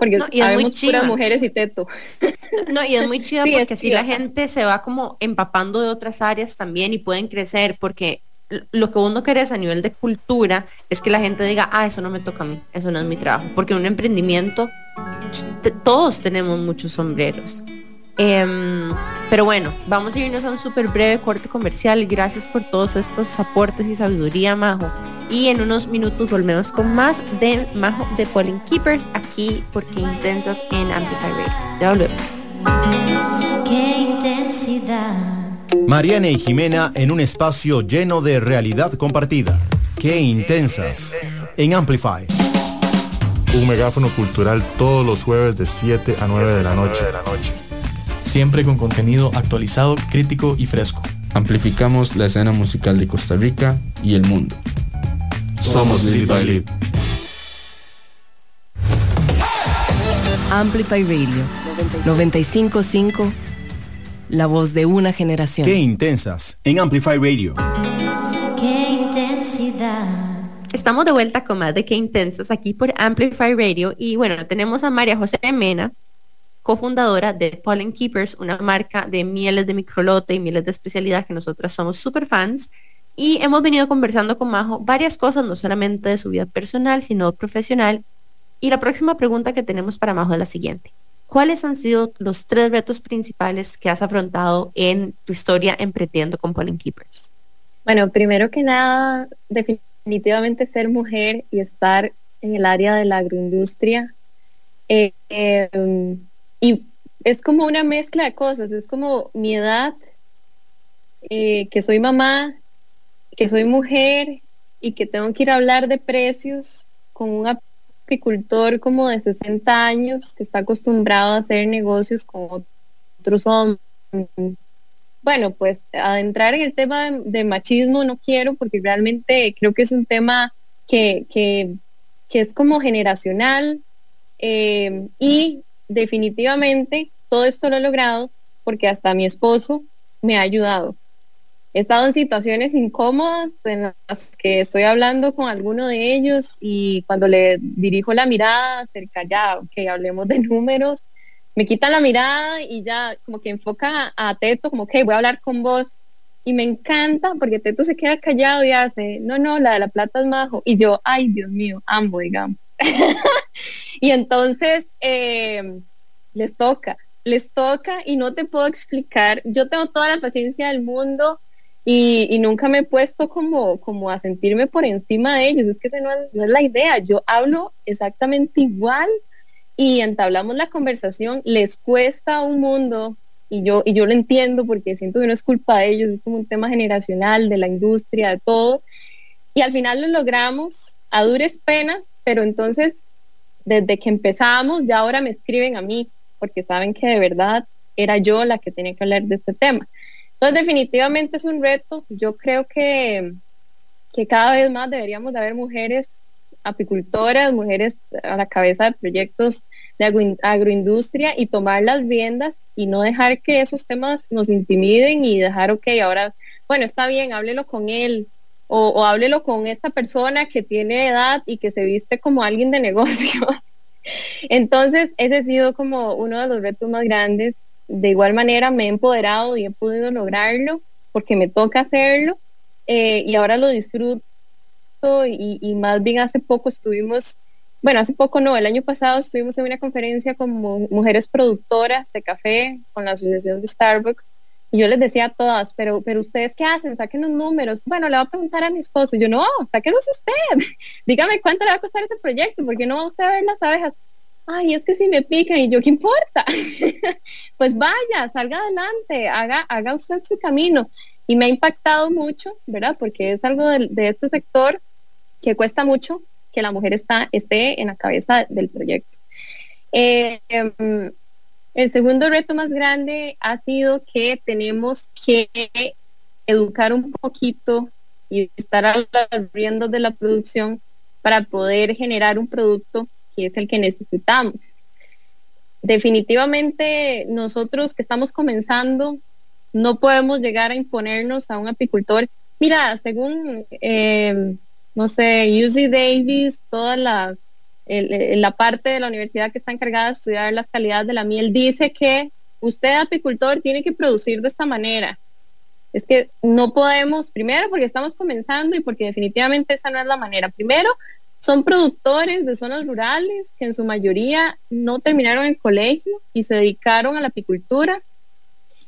porque no, y puras mujeres y teto. No, y es muy chido porque así la gente se va como empapando de otras áreas también y pueden crecer, porque lo que uno querés a nivel de cultura es que la gente diga, ah, eso no me toca a mí, eso no es mi trabajo, porque un emprendimiento, todos tenemos muchos sombreros. Em, pero bueno, vamos a irnos a un súper breve corte comercial. Gracias por todos estos aportes y sabiduría, Majo. Y en unos minutos volvemos con más de Majo de Pollen Keepers aquí porque intensas en Amplify Radio. Ya volvemos. Qué intensidad. Mariana y Jimena en un espacio lleno de realidad compartida. Qué intensas en Amplify. Un megáfono cultural todos los jueves de 7 a 9 de la noche siempre con contenido actualizado, crítico y fresco. Amplificamos la escena musical de Costa Rica y el mundo. Somos Lead by Lead. Amplify Radio 955 La voz de una generación. Qué intensas en Amplify Radio. Qué intensidad. Estamos de vuelta con más de Qué intensas aquí por Amplify Radio y bueno, tenemos a María José Mena, cofundadora de Pollen Keepers, una marca de mieles de microlote y mieles de especialidad que nosotras somos super fans. Y hemos venido conversando con Majo varias cosas, no solamente de su vida personal, sino profesional. Y la próxima pregunta que tenemos para Majo es la siguiente. ¿Cuáles han sido los tres retos principales que has afrontado en tu historia emprendiendo con Pollen Keepers? Bueno, primero que nada, definitivamente ser mujer y estar en el área de la agroindustria Eh, em, y es como una mezcla de cosas, es como mi edad, eh, que soy mamá, que soy mujer y que tengo que ir a hablar de precios con un apicultor como de 60 años que está acostumbrado a hacer negocios con otros hombres. Bueno, pues adentrar en el tema de, machismo no quiero porque realmente creo que es un tema que, que, es como generacional eh, y definitivamente todo esto lo he logrado porque hasta mi esposo me ha ayudado. He estado en situaciones incómodas en las que estoy hablando con alguno de ellos y cuando le dirijo la mirada cerca ya, que hablemos de números, me quitan la mirada y ya como que enfoca a Teto como que voy a hablar con vos y me encanta porque Teto se queda callado y hace, no, no, la de la plata es majo y yo, ay Dios mío, amo, digamos. y entonces eh, les toca, les toca y no te puedo explicar, yo tengo toda la paciencia del mundo y, nunca me he puesto como, como a sentirme por encima de ellos, es que no es, la idea, yo hablo exactamente igual y entablamos la conversación, les cuesta un mundo y yo, y yo lo entiendo porque siento que no es culpa de ellos, es como un tema generacional, de la industria, de todo. Y al final lo logramos a dures penas, pero entonces desde que empezamos ya ahora me escriben a mí porque saben que de verdad era yo la que tenía que hablar de este tema. Entonces definitivamente es un reto. Yo creo que, que cada vez más deberíamos de haber mujeres apicultoras, mujeres a la cabeza de proyectos de agroindustria y tomar las riendas y no dejar que esos temas nos intimiden y dejar, ok, ahora, bueno, está bien, háblelo con él o, o háblelo con esta persona que tiene edad y que se viste como alguien de negocio. Entonces, ese ha sido como uno de los retos más grandes. De igual manera, me he empoderado y he podido lograrlo porque me toca hacerlo eh, y ahora lo disfruto y, más bien hace poco estuvimos, bueno, hace poco no, el año pasado estuvimos en una conferencia con mujeres productoras de café con la asociación de Starbucks y yo les decía a todas, pero, pero ustedes qué hacen, saquen los números. Bueno, le voy a preguntar a mi esposo. Yo no, sáquenos usted. Dígame cuánto le va a costar ese proyecto, porque no va usted a ver las abejas. Ay, es que si me pican y yo qué importa. pues vaya, salga adelante, haga, haga usted su camino. Y me ha impactado mucho, ¿verdad? Porque es algo de, de este sector que cuesta mucho que la mujer está, esté en la cabeza del proyecto. Eh, em, el segundo reto más grande ha sido que tenemos que educar un poquito y estar riendo de la producción para poder generar un producto que es el que necesitamos. Definitivamente nosotros que estamos comenzando no podemos llegar a imponernos a un apicultor. Mira, según eh, no sé, UC Davis, toda la, la parte de la universidad que está encargada de estudiar las calidades de la miel, dice que usted, apicultor, tiene que producir de esta manera. Es que no podemos, primero porque estamos comenzando y porque definitivamente esa no es la manera. Primero, son productores de zonas rurales que en su mayoría no terminaron el colegio y se dedicaron a la apicultura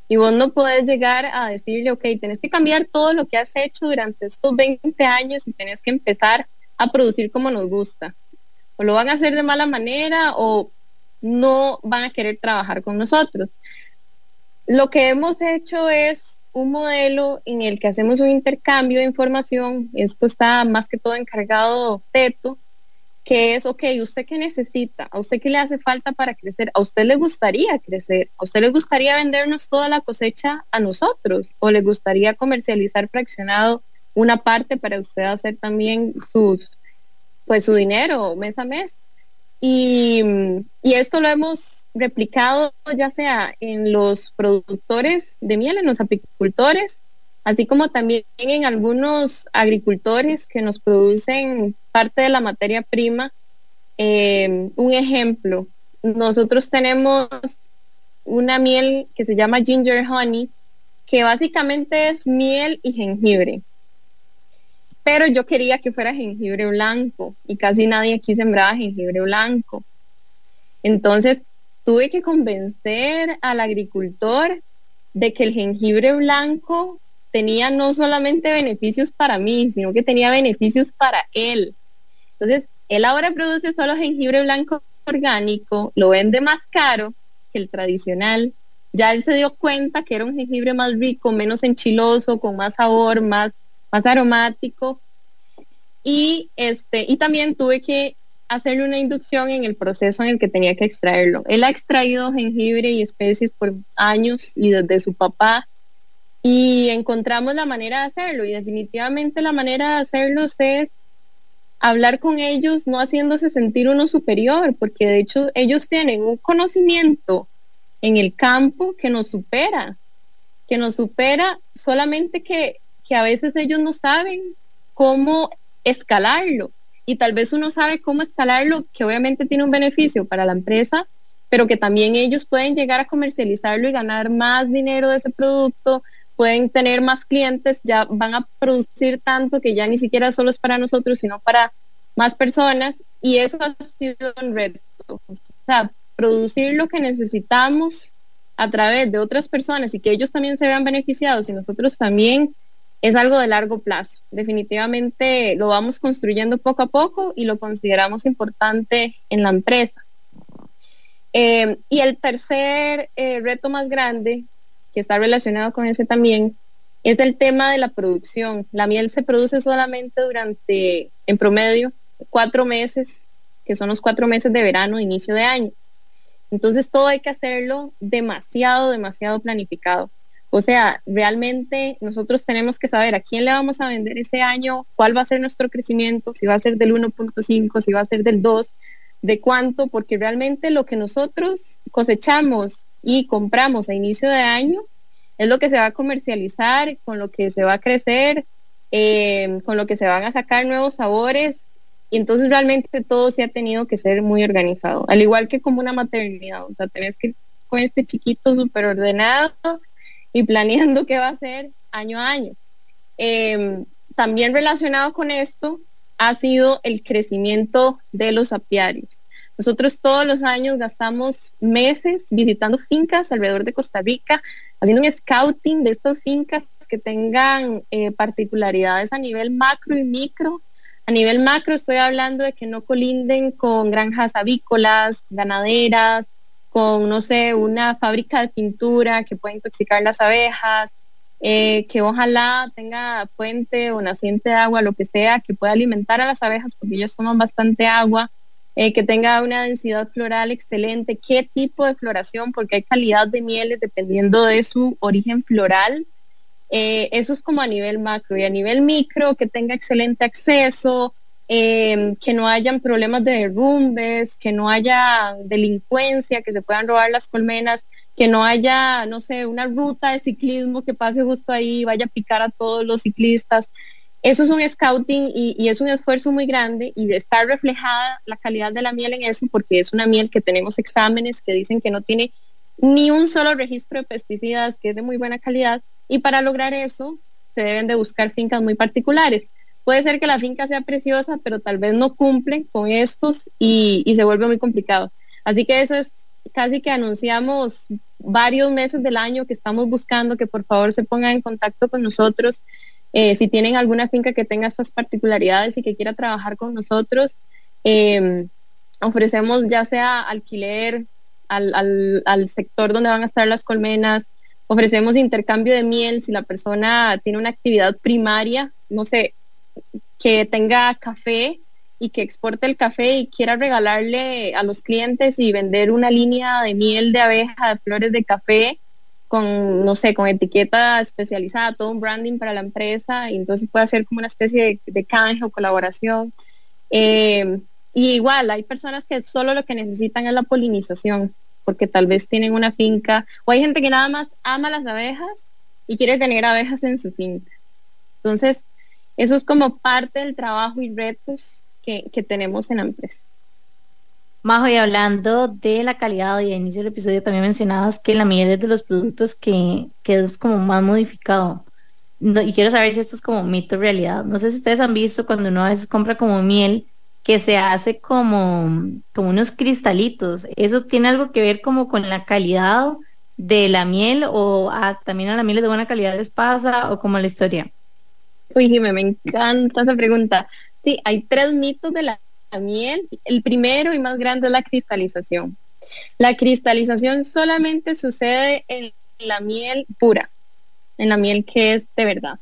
y vos no podés llegar a decirle, ok, tenés que cambiar todo lo que has hecho durante estos 20 años y tenés que empezar a producir como nos gusta. O lo van a hacer de mala manera o no van a querer trabajar con nosotros. Lo que hemos hecho es un modelo en el que hacemos un intercambio de información. Esto está más que todo encargado Teto, que es, ok, ¿usted qué necesita? ¿A usted qué le hace falta para crecer? ¿A usted le gustaría crecer? ¿A usted le gustaría vendernos toda la cosecha a nosotros? ¿O le gustaría comercializar fraccionado una parte para usted hacer también sus, pues su dinero mes a mes? Y, y esto lo hemos replicado ya sea en los productores de miel, en los apicultores, así como también en algunos agricultores que nos producen parte de la materia prima. Eh, un ejemplo, nosotros tenemos una miel que se llama ginger honey, que básicamente es miel y jengibre. Pero yo quería que fuera jengibre blanco y casi nadie aquí sembraba jengibre blanco. Entonces tuve que convencer al agricultor de que el jengibre blanco tenía no solamente beneficios para mí, sino que tenía beneficios para él. Entonces, él ahora produce solo jengibre blanco orgánico, lo vende más caro que el tradicional. Ya él se dio cuenta que era un jengibre más rico, menos enchiloso, con más sabor, más, más aromático. Y, este, y también tuve que hacerle una inducción en el proceso en el que tenía que extraerlo. Él ha extraído jengibre y especies por años y desde su papá y encontramos la manera de hacerlo y definitivamente la manera de hacerlo es hablar con ellos no haciéndose sentir uno superior, porque de hecho ellos tienen un conocimiento en el campo que nos supera, que nos supera solamente que, que a veces ellos no saben cómo escalarlo y tal vez uno sabe cómo escalarlo, que obviamente tiene un beneficio para la empresa, pero que también ellos pueden llegar a comercializarlo y ganar más dinero de ese producto, pueden tener más clientes, ya van a producir tanto que ya ni siquiera solo es para nosotros, sino para más personas y eso ha sido un reto. O sea, producir lo que necesitamos a través de otras personas y que ellos también se vean beneficiados y nosotros también es algo de largo plazo. Definitivamente lo vamos construyendo poco a poco y lo consideramos importante en la empresa. Eh, y el tercer eh, reto más grande, que está relacionado con ese también, es el tema de la producción. La miel se produce solamente durante, en promedio, cuatro meses, que son los cuatro meses de verano, inicio de año. Entonces todo hay que hacerlo demasiado, demasiado planificado. O sea, realmente nosotros tenemos que saber a quién le vamos a vender ese año, cuál va a ser nuestro crecimiento, si va a ser del 1.5, si va a ser del 2, de cuánto, porque realmente lo que nosotros cosechamos y compramos a inicio de año es lo que se va a comercializar, con lo que se va a crecer, eh, con lo que se van a sacar nuevos sabores. Y entonces realmente todo se ha tenido que ser muy organizado, al igual que como una maternidad. O sea, tenés que ir con este chiquito súper ordenado y planeando qué va a ser año a año. Em, también relacionado con esto ha sido el crecimiento de los apiarios. Nosotros todos los años gastamos meses visitando fincas alrededor de Costa Rica, haciendo un scouting de estas fincas que tengan eh, particularidades a nivel macro y micro. A nivel macro estoy hablando de que no colinden con granjas avícolas, ganaderas, con, no sé, una fábrica de pintura que puede intoxicar las abejas, eh, que ojalá tenga fuente o naciente de agua, lo que sea, que pueda alimentar a las abejas porque ellas toman bastante agua, eh, que tenga una densidad floral excelente, qué tipo de floración, porque hay calidad de mieles dependiendo de su origen floral. Eh, eso es como a nivel macro. Y a nivel micro, que tenga excelente acceso, Em, que no hayan problemas de derrumbes, que no haya delincuencia, que se puedan robar las colmenas, que no haya, no sé, una ruta de ciclismo que pase justo ahí, vaya a picar a todos los ciclistas. Eso es un scouting y, y, es un esfuerzo muy grande y de estar reflejada la calidad de la miel en eso, porque es una miel que tenemos exámenes que dicen que no tiene ni un solo registro de pesticidas, que es de muy buena calidad, y para lograr eso se deben de buscar fincas muy particulares puede ser que la finca sea preciosa, pero tal vez no cumple con estos y, se vuelve muy complicado. Así que eso es casi que anunciamos varios meses del año que estamos buscando que por favor se pongan en contacto con nosotros. Eh, si tienen alguna finca que tenga estas particularidades y que quiera trabajar con nosotros, em, ofrecemos ya sea alquiler al, al, al sector donde van a estar las colmenas, ofrecemos intercambio de miel si la persona tiene una actividad primaria, no sé, que tenga café y que exporte el café y quiera regalarle a los clientes y vender una línea de miel de abeja, de flores de café, con, no sé, con etiqueta especializada, todo un branding para la empresa, y entonces puede hacer como una especie de, canje o colaboración. Eh, y igual, hay personas que solo lo que necesitan es la polinización, porque tal vez tienen una finca, o hay gente que nada más ama las abejas y quiere tener abejas en su finca. Entonces, eso es como parte del trabajo y retos que, tenemos en la empresa. Majo, y hablando de la calidad, y al inicio del episodio también mencionabas que la miel es de los productos que, que es como más modificado. y quiero saber si esto es como mito realidad. No sé si ustedes han visto cuando uno a veces compra como miel que se hace como, como unos cristalitos. ¿Eso tiene algo que ver como con la calidad de la miel o también a la miel de buena calidad les pasa o como la historia? Uy, Jimé, me encanta esa pregunta. Sí, hay tres mitos de la miel, el primero y más grande es la cristalización. La cristalización solamente sucede en la miel pura, en la miel que es de verdad.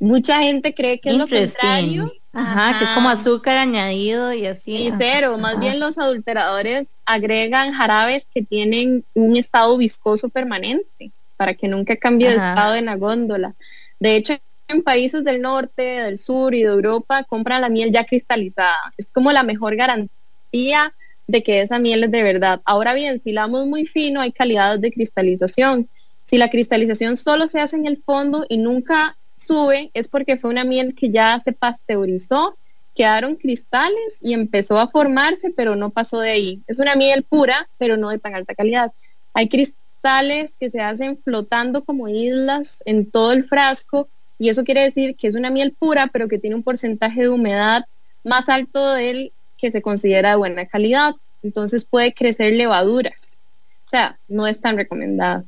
Mucha gente cree que es lo contrario. Ajá, que es como azúcar añadido y así. Y cero, más bien los adulteradores agregan jarabes que tienen un estado viscoso permanente para que nunca cambie de estado en la góndola. De hecho, en países del norte, del sur y de Europa compran la miel ya cristalizada. Es como la mejor garantía de que esa miel es de verdad. Ahora bien, si la damos muy fino, hay calidades de cristalización. Si la cristalización solo se hace en el fondo y nunca sube es porque fue una miel que ya se pasteurizó, quedaron cristales y empezó a formarse, pero no pasó de ahí. Es una miel pura, pero no de tan alta calidad. Hay cristales que se hacen flotando como islas en todo el frasco y eso quiere decir que es una miel pura, pero que tiene un porcentaje de humedad más alto del que se considera de buena calidad. Entonces puede crecer levaduras. O sea, no es tan recomendada.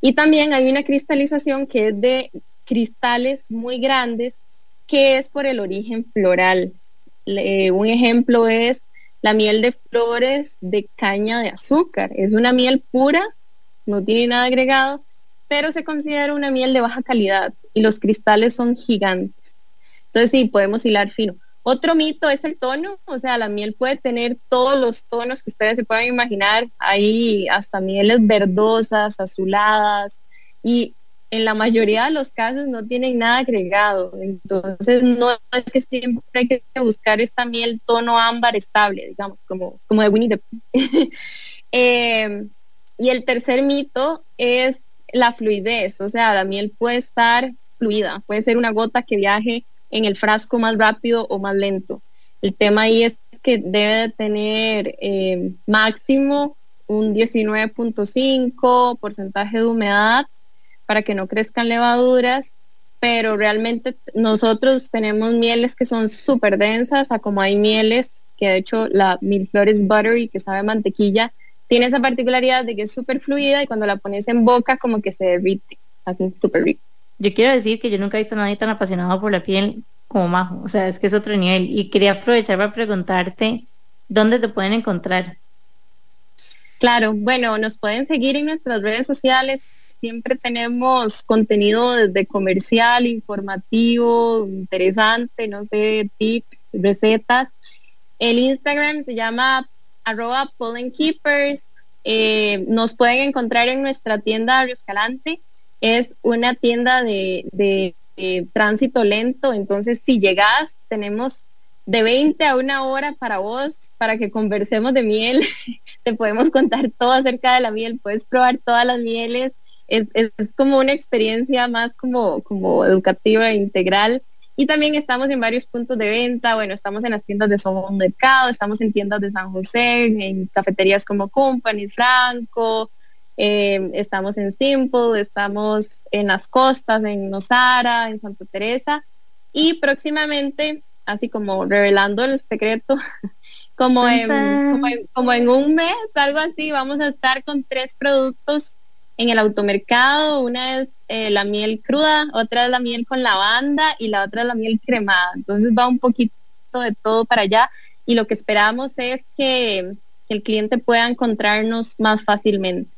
Y también hay una cristalización que es de cristales muy grandes, que es por el origen floral. un ejemplo es la miel de flores de caña de azúcar. Es una miel pura, no tiene nada agregado, pero se considera una miel de baja calidad y los cristales son gigantes. Entonces sí, podemos hilar fino. Otro mito es el tono, o sea, la miel puede tener todos los tonos que ustedes se puedan imaginar, hay hasta mieles verdosas, azuladas, y en la mayoría de los casos no tienen nada agregado. Entonces no es que siempre hay que buscar esta miel tono ámbar estable, digamos, como, como de Winnie the eh, y el tercer mito es la fluidez, o sea, la miel puede estar fluida, puede ser una gota que viaje en el frasco más rápido o más lento. El tema ahí es que debe de tener eh, máximo un 19.5 porcentaje de humedad para que no crezcan levaduras, pero realmente nosotros tenemos mieles que son súper densas, a como hay mieles que de hecho la mil flores buttery que sabe mantequilla tiene esa particularidad de que es súper fluida y cuando la pones en boca como que se derrite, así súper rico. Yo quiero decir que yo nunca he visto a nadie tan apasionado por la piel como Majo, o sea, es que es otro nivel y quería aprovechar para preguntarte dónde te pueden encontrar. Claro, bueno, nos pueden seguir en nuestras redes sociales, siempre tenemos contenido desde comercial, informativo, interesante, no sé, tips, recetas. El Instagram se llama arroba Keepers. Eh, nos pueden encontrar en nuestra tienda Río Escalante. Es una tienda de, de, tránsito lento, entonces si llegas, tenemos de 20 a una hora para vos, para que conversemos de miel. Te podemos contar todo acerca de la miel, puedes probar todas las mieles es, como una experiencia más como, como educativa e integral. Y también estamos en varios puntos de venta. Bueno, estamos en las tiendas de Somos Mercado, estamos en tiendas de San José, en cafeterías como Company, Franco, eh, estamos en Simple, estamos en las costas, en Nosara, en Santa Teresa. Y próximamente, así como revelando el secreto, como como como en un mes, algo así, vamos a estar con tres productos en el automercado. Una es eh, la miel cruda, otra es la miel con lavanda y la otra es la miel cremada. Entonces va un poquito de todo para allá y lo que esperamos es que, el cliente pueda encontrarnos más fácilmente.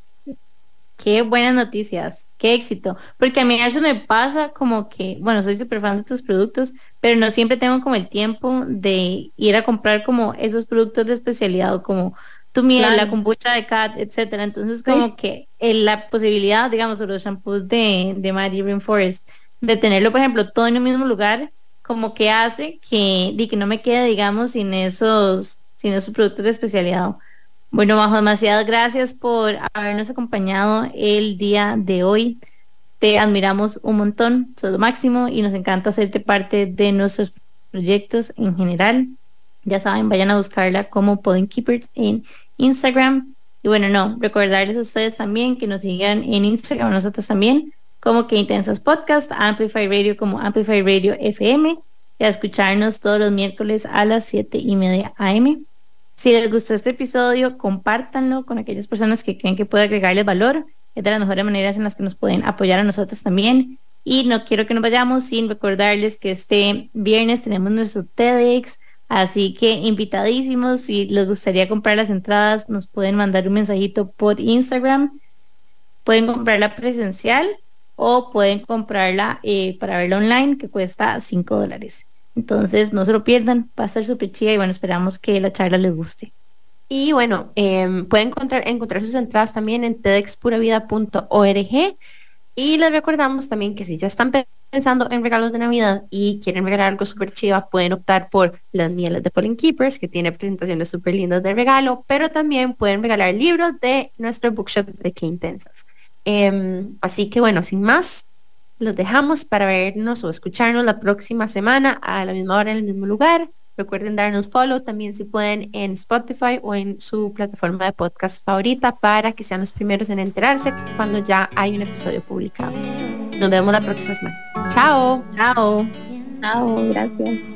Qué buenas noticias, qué éxito. Porque a mí eso me pasa como que, bueno, soy súper fan de tus productos, pero no siempre tengo como el tiempo de ir a comprar como esos productos de especialidad, como tu miel, la kombucha de cat, etcétera. Entonces, como que la posibilidad, digamos, de los shampoos de, de Mary Rainforest, de tenerlo, por ejemplo, todo en el mismo lugar, como que hace que, de que no me quede, digamos, sin esos, sin esos productos de especialidad. Bueno, Bajo, demasiadas gracias por habernos acompañado el día de hoy. Te admiramos un montón, sos lo máximo y nos encanta hacerte parte de nuestros proyectos en general. Ya saben, vayan a buscarla como Pudding Keepers en Instagram. Y bueno, no, recordarles a ustedes también que nos sigan en Instagram, nosotros también, como que Intensas Podcast, Amplify Radio como Amplify Radio FM, y a escucharnos todos los miércoles a las 7 y media AM. Si les gustó este episodio, compártanlo con aquellas personas que creen que puede agregarles valor. Es de las mejores maneras en las que nos pueden apoyar a nosotros también. Y no quiero que nos vayamos sin recordarles que este viernes tenemos nuestro TEDx Así que invitadísimos, si les gustaría comprar las entradas, nos pueden mandar un mensajito por Instagram. Pueden comprarla presencial o pueden comprarla eh, para verla online, que cuesta 5 dólares. Entonces, no se lo pierdan, va a estar súper chida y bueno, esperamos que la charla les guste. Y bueno, em, pueden encontrar, encontrar sus entradas también en tedxpuravida.org. Y les recordamos también que si ya están pensando en regalos de Navidad y quieren regalar algo súper chiva, pueden optar por las mieles de Fallen Keepers, que tiene presentaciones súper lindas de regalo, pero también pueden regalar libros de nuestro bookshop de Qué Intensas. Em, así que bueno, sin más, los dejamos para vernos o escucharnos la próxima semana a la misma hora en el mismo lugar. Recuerden darnos follow también si pueden en Spotify o en su plataforma de podcast favorita para que sean los primeros en enterarse cuando ya hay un episodio publicado. Nos vemos la próxima semana. Chao. Chao. Chao, gracias.